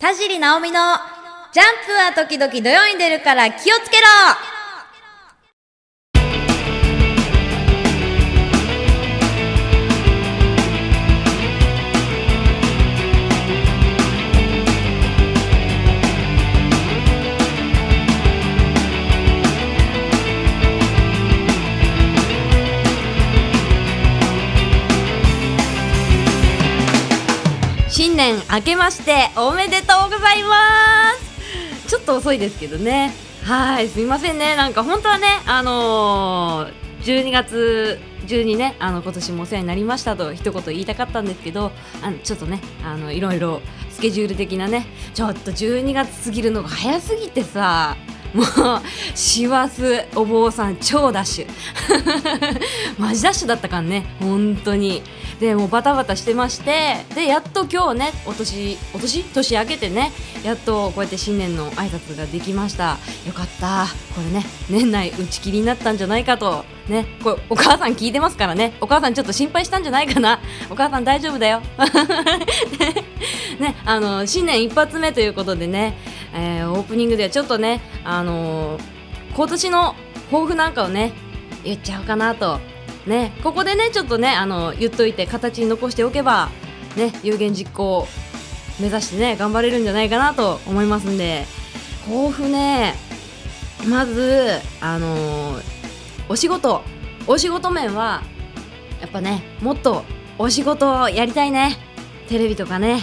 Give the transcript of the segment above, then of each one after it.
田尻直美のジャンプは時々土曜に出るから気をつけろ年明けましておめでとうございます。ちょっと遅いですけどね。はいすみませんね。なんか本当はねあのー、12月中にねあの今年もお世話になりましたと一言言いたかったんですけどあのちょっとねあのいろいろスケジュール的なねちょっと12月過ぎるのが早すぎてさ。もう師走お坊さん超ダッシュ。マジダッシュだったからね本当に。でもうバタバタしてましてでやっと今日ねお年お年？年明けてねやっとこうやって新年の挨拶ができました。よかった。これね年内打ち切りになったんじゃないかと。ねこれお母さん聞いてますからね。お母さんちょっと心配したんじゃないかな。お母さん大丈夫だよ。ねあの新年一発目ということでねえー、オープニングではちょっとね、あのー、今年の抱負なんかをね言っちゃおうかなと、ね、ここでねちょっとねあの言っといて形に残しておけば、ね、有言実行目指してね頑張れるんじゃないかなと思いますんで。抱負ねまず、あのー、お仕事。お仕事面はやっぱねもっとお仕事をやりたいね。テレビとかね。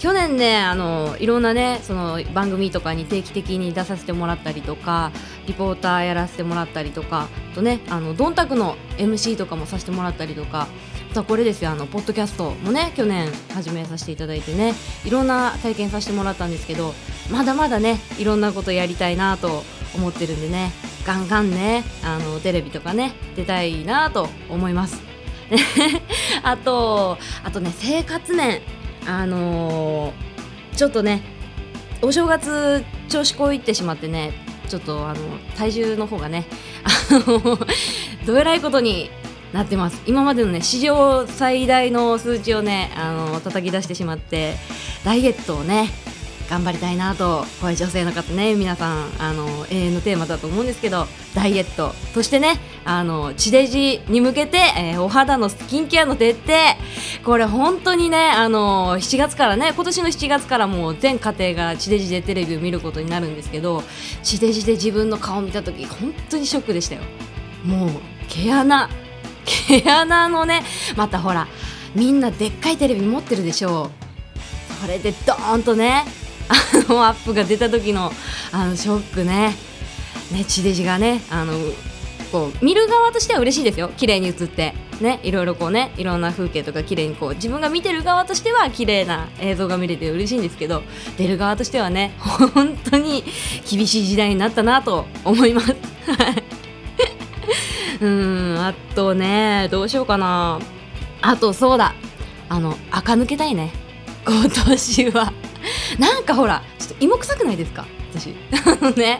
去年ねあのいろんなねその番組とかに定期的に出させてもらったりとかリポーターやらせてもらったりとかとねあのドンタクの MC とかもさせてもらったりとかとこれですよ。あのポッドキャストもね去年始めさせていただいてねいろんな体験させてもらったんですけどまだまだねいろんなことやりたいなと思ってるんでねガンガンねあのテレビとかね出たいなと思います。あとあとね生活面あのー、ちょっとねお正月調子こいってしまってねちょっとあの体重の方がねどえらいことになってます。今までのね史上最大の数値をねあの叩き出してしまってダイエットをね頑張りたいなとこれ女性の方ね皆さんあの永遠のテーマだと思うんですけどダイエットそしてねあの地デジに向けて、えー、お肌のスキンケアの徹底。これ本当にねあの7月からね今年の7月からもう全家庭が地デジでテレビを見ることになるんですけど地デジで自分の顔を見た時本当にショックでしたよ。もう毛穴毛穴のねまたほらみんなでっかいテレビ持ってるでしょう。それでドーンとねあのアップが出た時のあのショックね。ね地デジがねあのこう見る側としては嬉しいですよ。綺麗に映って。ねいろいろこうねいろんな風景とか綺麗にこう自分が見てる側としては綺麗な映像が見れて嬉しいんですけど出る側としてはね本当に厳しい時代になったなと思います。うんあとねどうしようかな。あとそうだ。あの垢抜けたいね。今年は。なんかほらちょっと芋臭くないですか？私。ね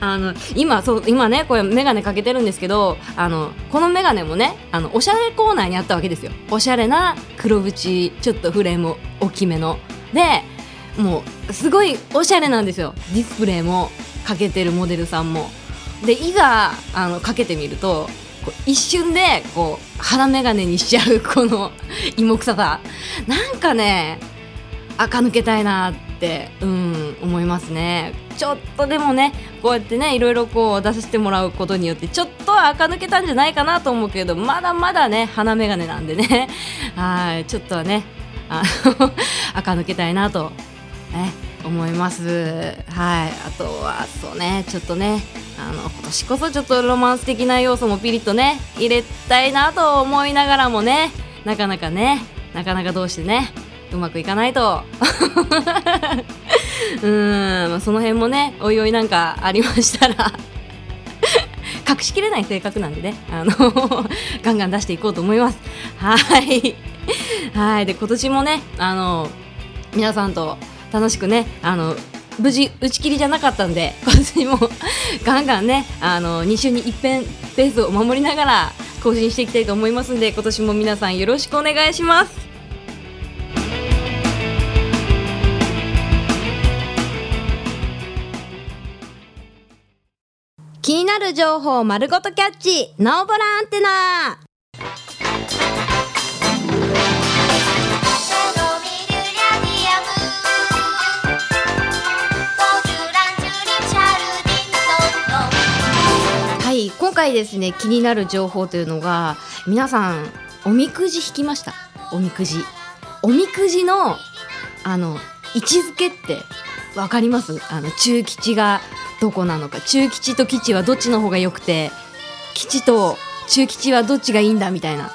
あの今そう今ねこれ眼鏡かけてるんですけどあのこの眼鏡もねあのおしゃれコーナーにあったわけですよ。おしゃれな黒縁ちょっとフレーム大きめの。でもうすごいおしゃれなんですよ。ディスプレイもかけてるモデルさんも。でいざあのかけてみると一瞬でこう鼻眼鏡にしちゃう この芋臭さ。なんかね垢抜けたいなってうん思いますね。ちょっとでもねこうやってねいろいろこう出させてもらうことによってちょっとは垢抜けたんじゃないかなと思うけどまだまだね鼻眼鏡なんでね。はいちょっとはねあの 垢抜けたいなと、ね、思います。はい。あとはそうね。ちょっとねあの今年こそちょっとロマンス的な要素もピリッとね入れたいなと思いながらもねなかなかねなかなかどうしてねうまくいかないと。うーん、まあ、その辺もねおいおいなんかありましたら 隠しきれない性格なんでねあの ガンガン出していこうと思います。はい。はい。で今年もねあの皆さんと楽しくねあの無事打ち切りじゃなかったんで 今年もガンガンねあの2週に一遍ペースを守りながら更新していきたいと思いますんで今年も皆さんよろしくお願いします。気になる情報を丸ごとキャッチノーボランテナ回ですね。気になる情報というのが皆さんおみくじ引きました。おみくじ。おみくじのあの位置づけってわかります？あの中吉がどこなのか。中吉と吉はどっちの方が良くて吉と中吉はどっちがいいんだみたいな。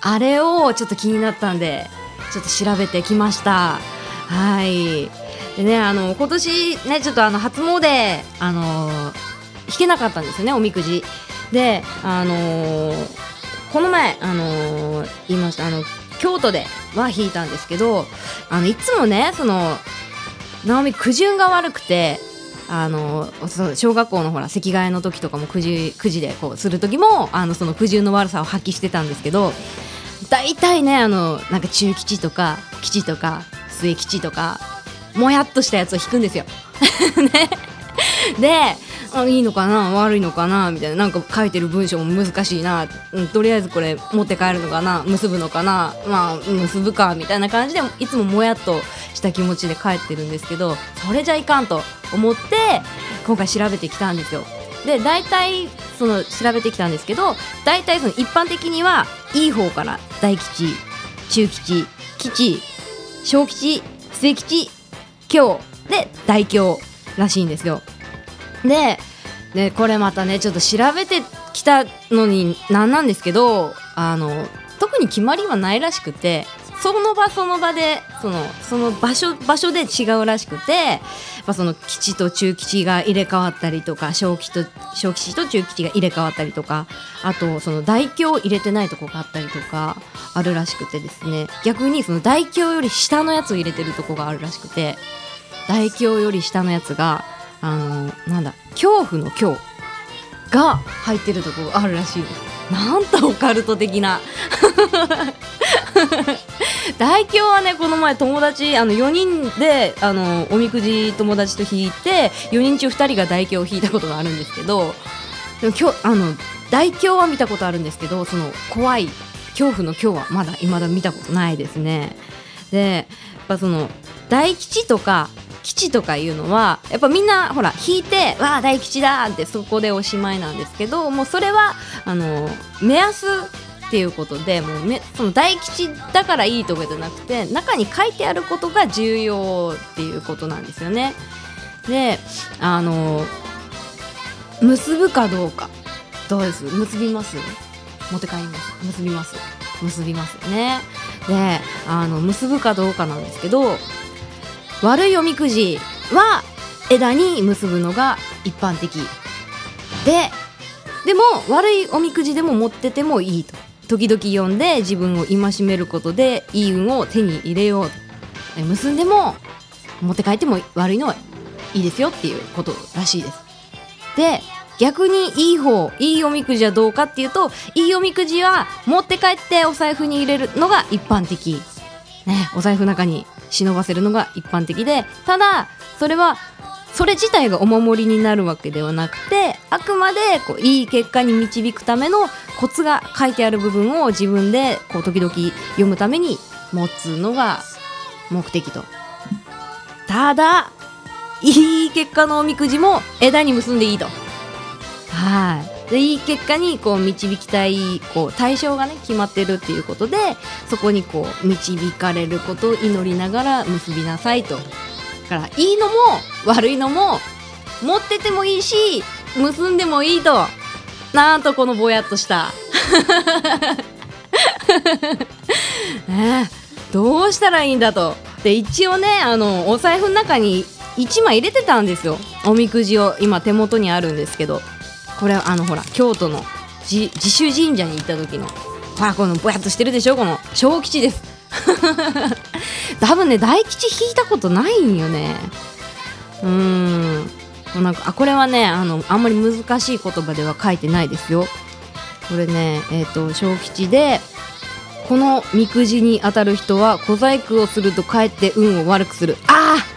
あれをちょっと気になったんでちょっと調べてきました。はい。でねあの今年ねちょっとあの初詣あの引けなかったんですよねおみくじ。であのこの前あの言いましたあの京都では引いたんですけどあのいつもねその直美苦順が悪くてあの小学校のほら席替えの時とかもくじくじでこうする時もあのその苦渋の悪さを発揮してたんですけど大体ねあのなんか中吉とか吉とか末吉とかもやっとしたやつを引くんですよ。ね、であいいのかな？悪いのかな？みたいななんか書いてる文章も難しいな、うん、とりあえずこれ持って帰るのかな？結ぶのかな？まあ結ぶかみたいな感じでいつももやっとした気持ちで帰ってるんですけどそれじゃいかんと思って今回調べてきたんですよ。で大体その調べてきたんですけど大体その一般的にはいい方から大吉中吉吉小吉末吉京で大凶らしいんですよ。でねこれまたねちょっと調べてきたのになんなんですけどあの特に決まりはないらしくてその場その場でそのその場所場所で違うらしくて、まあ、その基地と中基地が入れ替わったりとか小基と小基地と中基地が入れ替わったりとかあとその大凶を入れてないとこがあったりとかあるらしくてですね。逆にその大凶より下のやつを入れてるとこがあるらしくて大凶より下のやつがあのなんだ恐怖の恐が入ってるところあるらしい。ですなんとオカルト的な。大凶はねこの前友達あの4人であのおみくじ友達と引いて4人中2人が大凶を引いたことがあるんですけどでも今日あの大凶は見たことあるんですけどその怖い恐怖の今日はまだ未だ見たことないですね。でやっぱその大吉とか吉とかいうのはやっぱみんなほら引いてわあ大吉だってそこでおしまいなんですけどもうそれはあの目安っていうことでもうめその大吉だからいいとかじゃなくて中に書いてあることが重要っていうことなんですよね。であの結ぶかどうか。どうです？結びます？持って帰ります？結びます？結びますよね。であの結ぶかどうかなんですけど悪いおみくじは枝に結ぶのが一般的。ででも悪いおみくじでも持っててもいいと。時々読んで自分を戒めることでいい運を手に入れよう結んでも持って帰っても悪いのはいいですよっていうことらしいです。で逆にいい方いいおみくじはどうかっていうといいおみくじは持って帰ってお財布に入れるのが一般的。ねお財布の中に忍ばせるのが一般的でただそれはそれ自体がお守りになるわけではなくてあくまでこういい結果に導くためのコツが書いてある部分を自分でこう時々読むために持つのが目的と。ただいい結果のおみくじも枝に結んでいいと。はい。でいい結果にこう導きたいこう対象がね決まってるっていうことでそこにこう導かれることを祈りながら結びなさいとだからいいのも悪いのも持っててもいいし結んでもいいとなんとこのぼやっとした。ねどうしたらいいんだと。で一応ねあのお財布の中に1枚入れてたんですよ。おみくじを今手元にあるんですけど。これはあのほら京都の自主神社に行った時のほらこのぼやっとしてるでしょこの小吉です。多分ね大吉引いたことないんよね。うん。なんかあこれはねあのあんまり難しい言葉では書いてないですよ。これねえっ、ー、と小吉でこのみくじに当たる人は小細工をするとかえって運を悪くする。ああ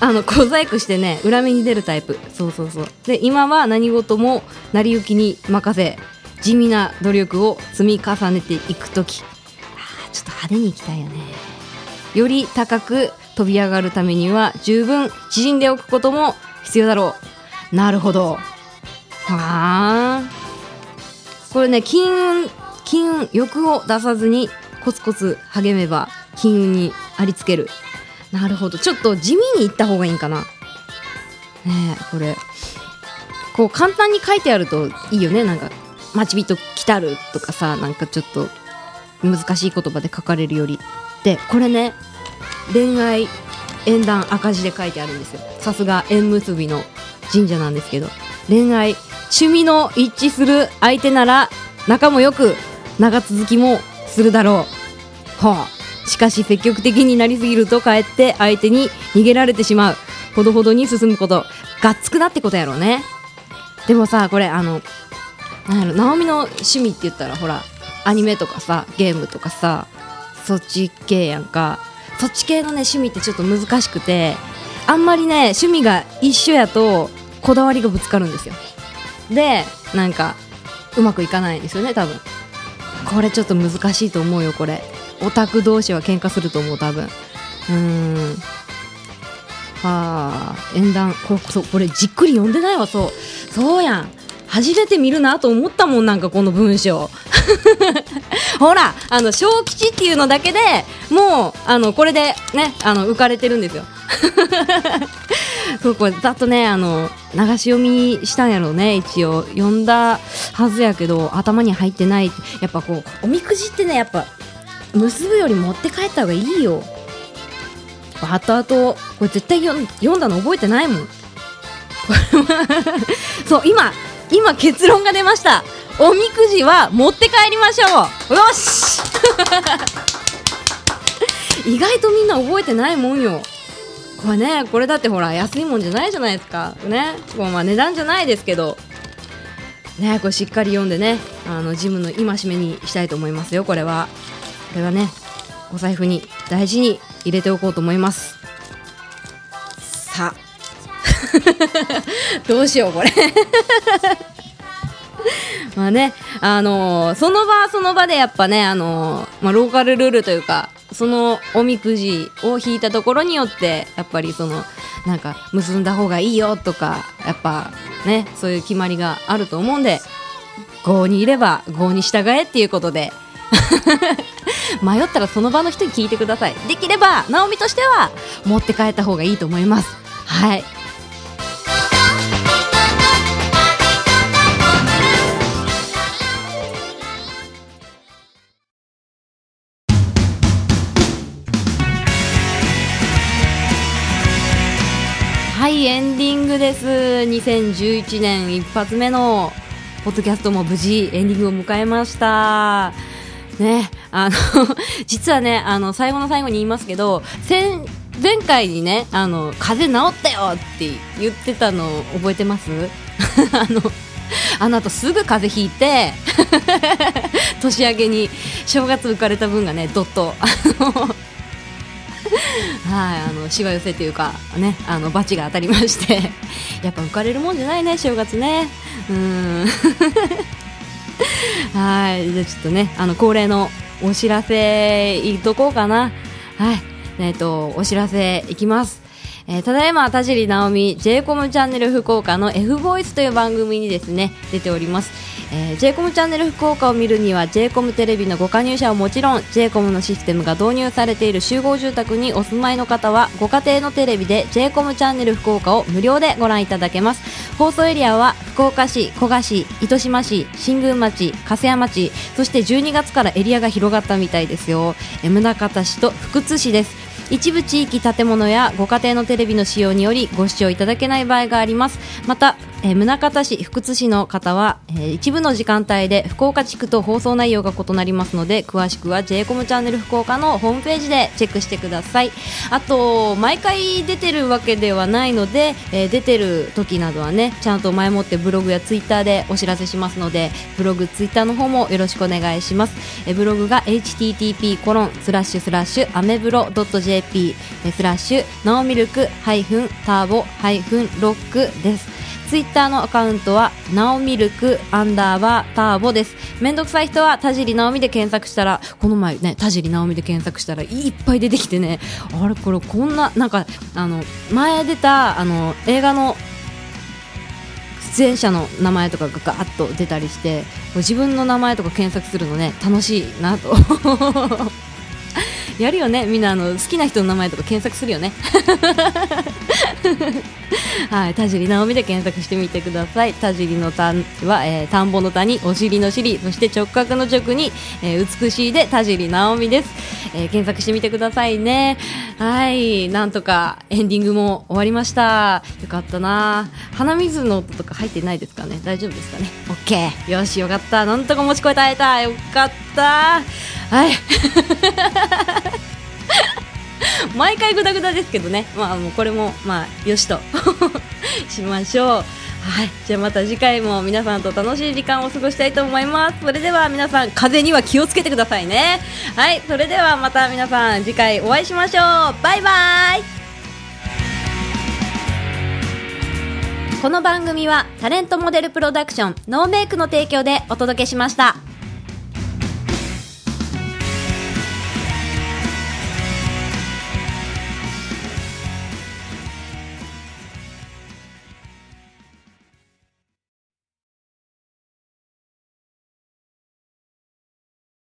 あの小細工してね裏目に出るタイプ。そうそうそう。で今は何事も成り行きに任せ地味な努力を積み重ねていく時。あちょっと派手にいきたいよね。より高く飛び上がるためには十分縮んでおくことも必要だろう。なるほど。あこれね金運金運欲を出さずにコツコツ励めば金運にありつける。なるほど。ちょっと地味にいった方がいいんかな。ねこれ。こう簡単に書いてあるといいよね。なんか「待ち人来たる」とかさなんかちょっと難しい言葉で書かれるよりでこれね恋愛縁談赤字で書いてあるんですよ。さすが縁結びの神社なんですけど。恋愛趣味の一致する相手なら仲もよく長続きもするだろう。はあしかし積極的になりすぎるとかえって相手に逃げられてしまう。ほどほどに進むこと。がっつくなってことやろうね。でもさこれあのなんやろ直美の趣味って言ったらほらアニメとかさゲームとかさそっち系やんか。そっち系のね趣味ってちょっと難しくてあんまりね趣味が一緒やとこだわりがぶつかるんですよ。でなんかうまくいかないんですよね多分。これちょっと難しいと思うよこれ。オタク同士は喧嘩すると思う多分。うーん。はあ縁談。こそうこれじっくり読んでないわ。そうそうやん。初めて見るなと思ったもんなんかこの文章。ほらあの小吉っていうのだけでもうあのこれでねあの浮かれてるんですよ。そうこれざっとねあの流し読みしたんやろうね。一応読んだはずやけど頭に入ってない。やっぱこうおみくじってねやっぱ結ぶより持って帰った方がいいよ。後々これ絶対読んだの覚えてないもん。これはそう今今結論が出ました。おみくじは持って帰りましょう。よし！意外とみんな覚えてないもんよ。これねこれだってほら安いもんじゃないじゃないですか。ね？こうまあ値段じゃないですけど。ね？これしっかり読んでねあのジムの戒めにしたいと思いますよこれは。これはねお財布に大事に入れておこうと思います。さあ。どうしようこれ。まあねあのーその場その場でやっぱねあのーまあ、ローカルルールというかそのおみくじを引いたところによってやっぱりそのなんか結んだ方がいいよとかやっぱねそういう決まりがあると思うんで郷にいれば郷に従えっていうことで。迷ったらその場の人に聞いてください。できれば直美としては持って帰った方がいいと思います。はい。はいエンディングです。2011年一発目のポッドキャストも無事エンディングを迎えました。ねあの 実はねあの最後の最後に言いますけど先前回にねあの風邪治ったよって言ってたの覚えてます？あのあの後すぐ風邪ひいて 年明けに正月浮かれた分がねどっとはい、あのしわ寄せというかねあのバチが当たりましてやっぱ浮かれるもんじゃないね正月ね。うん。はい。じゃあちょっとねあの恒例のお知らせいっとこうかな？はい。えっ、とお知らせいきます。えーただいま田尻直美 j コムチャンネル福岡の F ボイスという番組にですね出ております、えー、j コムチャンネル福岡を見るには j コムテレビのご加入者はもちろん j コムのシステムが導入されている集合住宅にお住まいの方はご家庭のテレビで j コムチャンネル福岡を無料でご覧いただけます。放送エリアは福岡市古賀市糸島市新宮町粕屋町そして12月からエリアが広がったみたいですよ。宗像市と福津市です。一部地域建物やご家庭のテレビの使用によりご視聴いただけない場合があります。またえー、宗像市福津市の方は、えー、一部の時間帯で福岡地区と放送内容が異なりますので詳しくは j コムチャンネル福岡のホームページでチェックしてください。あと毎回出てるわけではないので、えー、出てる時などはねちゃんと前もってブログやツイッターでお知らせしますのでブログツイッターの方もよろしくお願いします。えブログが http コロンスラッシュスラッシュアメブロ .jp スラッシュナオミルクハイフンターボハイフンロックです。ツイッターのアカウントは、なおみるくアンダーバーターボです。めんどくさい人は、田尻なおみで検索したら、この前ね、田尻なおみで検索したら、いっぱい出てきてね、あれこれこんな、なんか、あの、前出た、あの、映画の出演者の名前とかがガーッと出たりして自分の名前とか検索するのね楽しいなとやるよね。みんなあの好きな人の名前とか検索するよね。はい。田尻直美で検索してみてください。田尻の田は、えー、田んぼの田にお尻の尻。そして直角の直に、えー、美しいで田尻直美です、えー、検索してみてくださいね。はい。なんとかエンディングも終わりました。よかったな。鼻水の音とか入ってないですかね。大丈夫ですかね。OK よしよかった。なんとか持ち越えたえた。よかった。はい。毎回グダグダですけどね、まあ、もうこれもまあよしと。しましょう。はい、じゃあまた次回も皆さんと楽しい時間を過ごしたいと思います。それでは皆さん風には気をつけてくださいね。はい。それではまた皆さん次回お会いしましょう。バイバイ。この番組はタレントモデルプロダクションノーメイクの提供でお届けしました。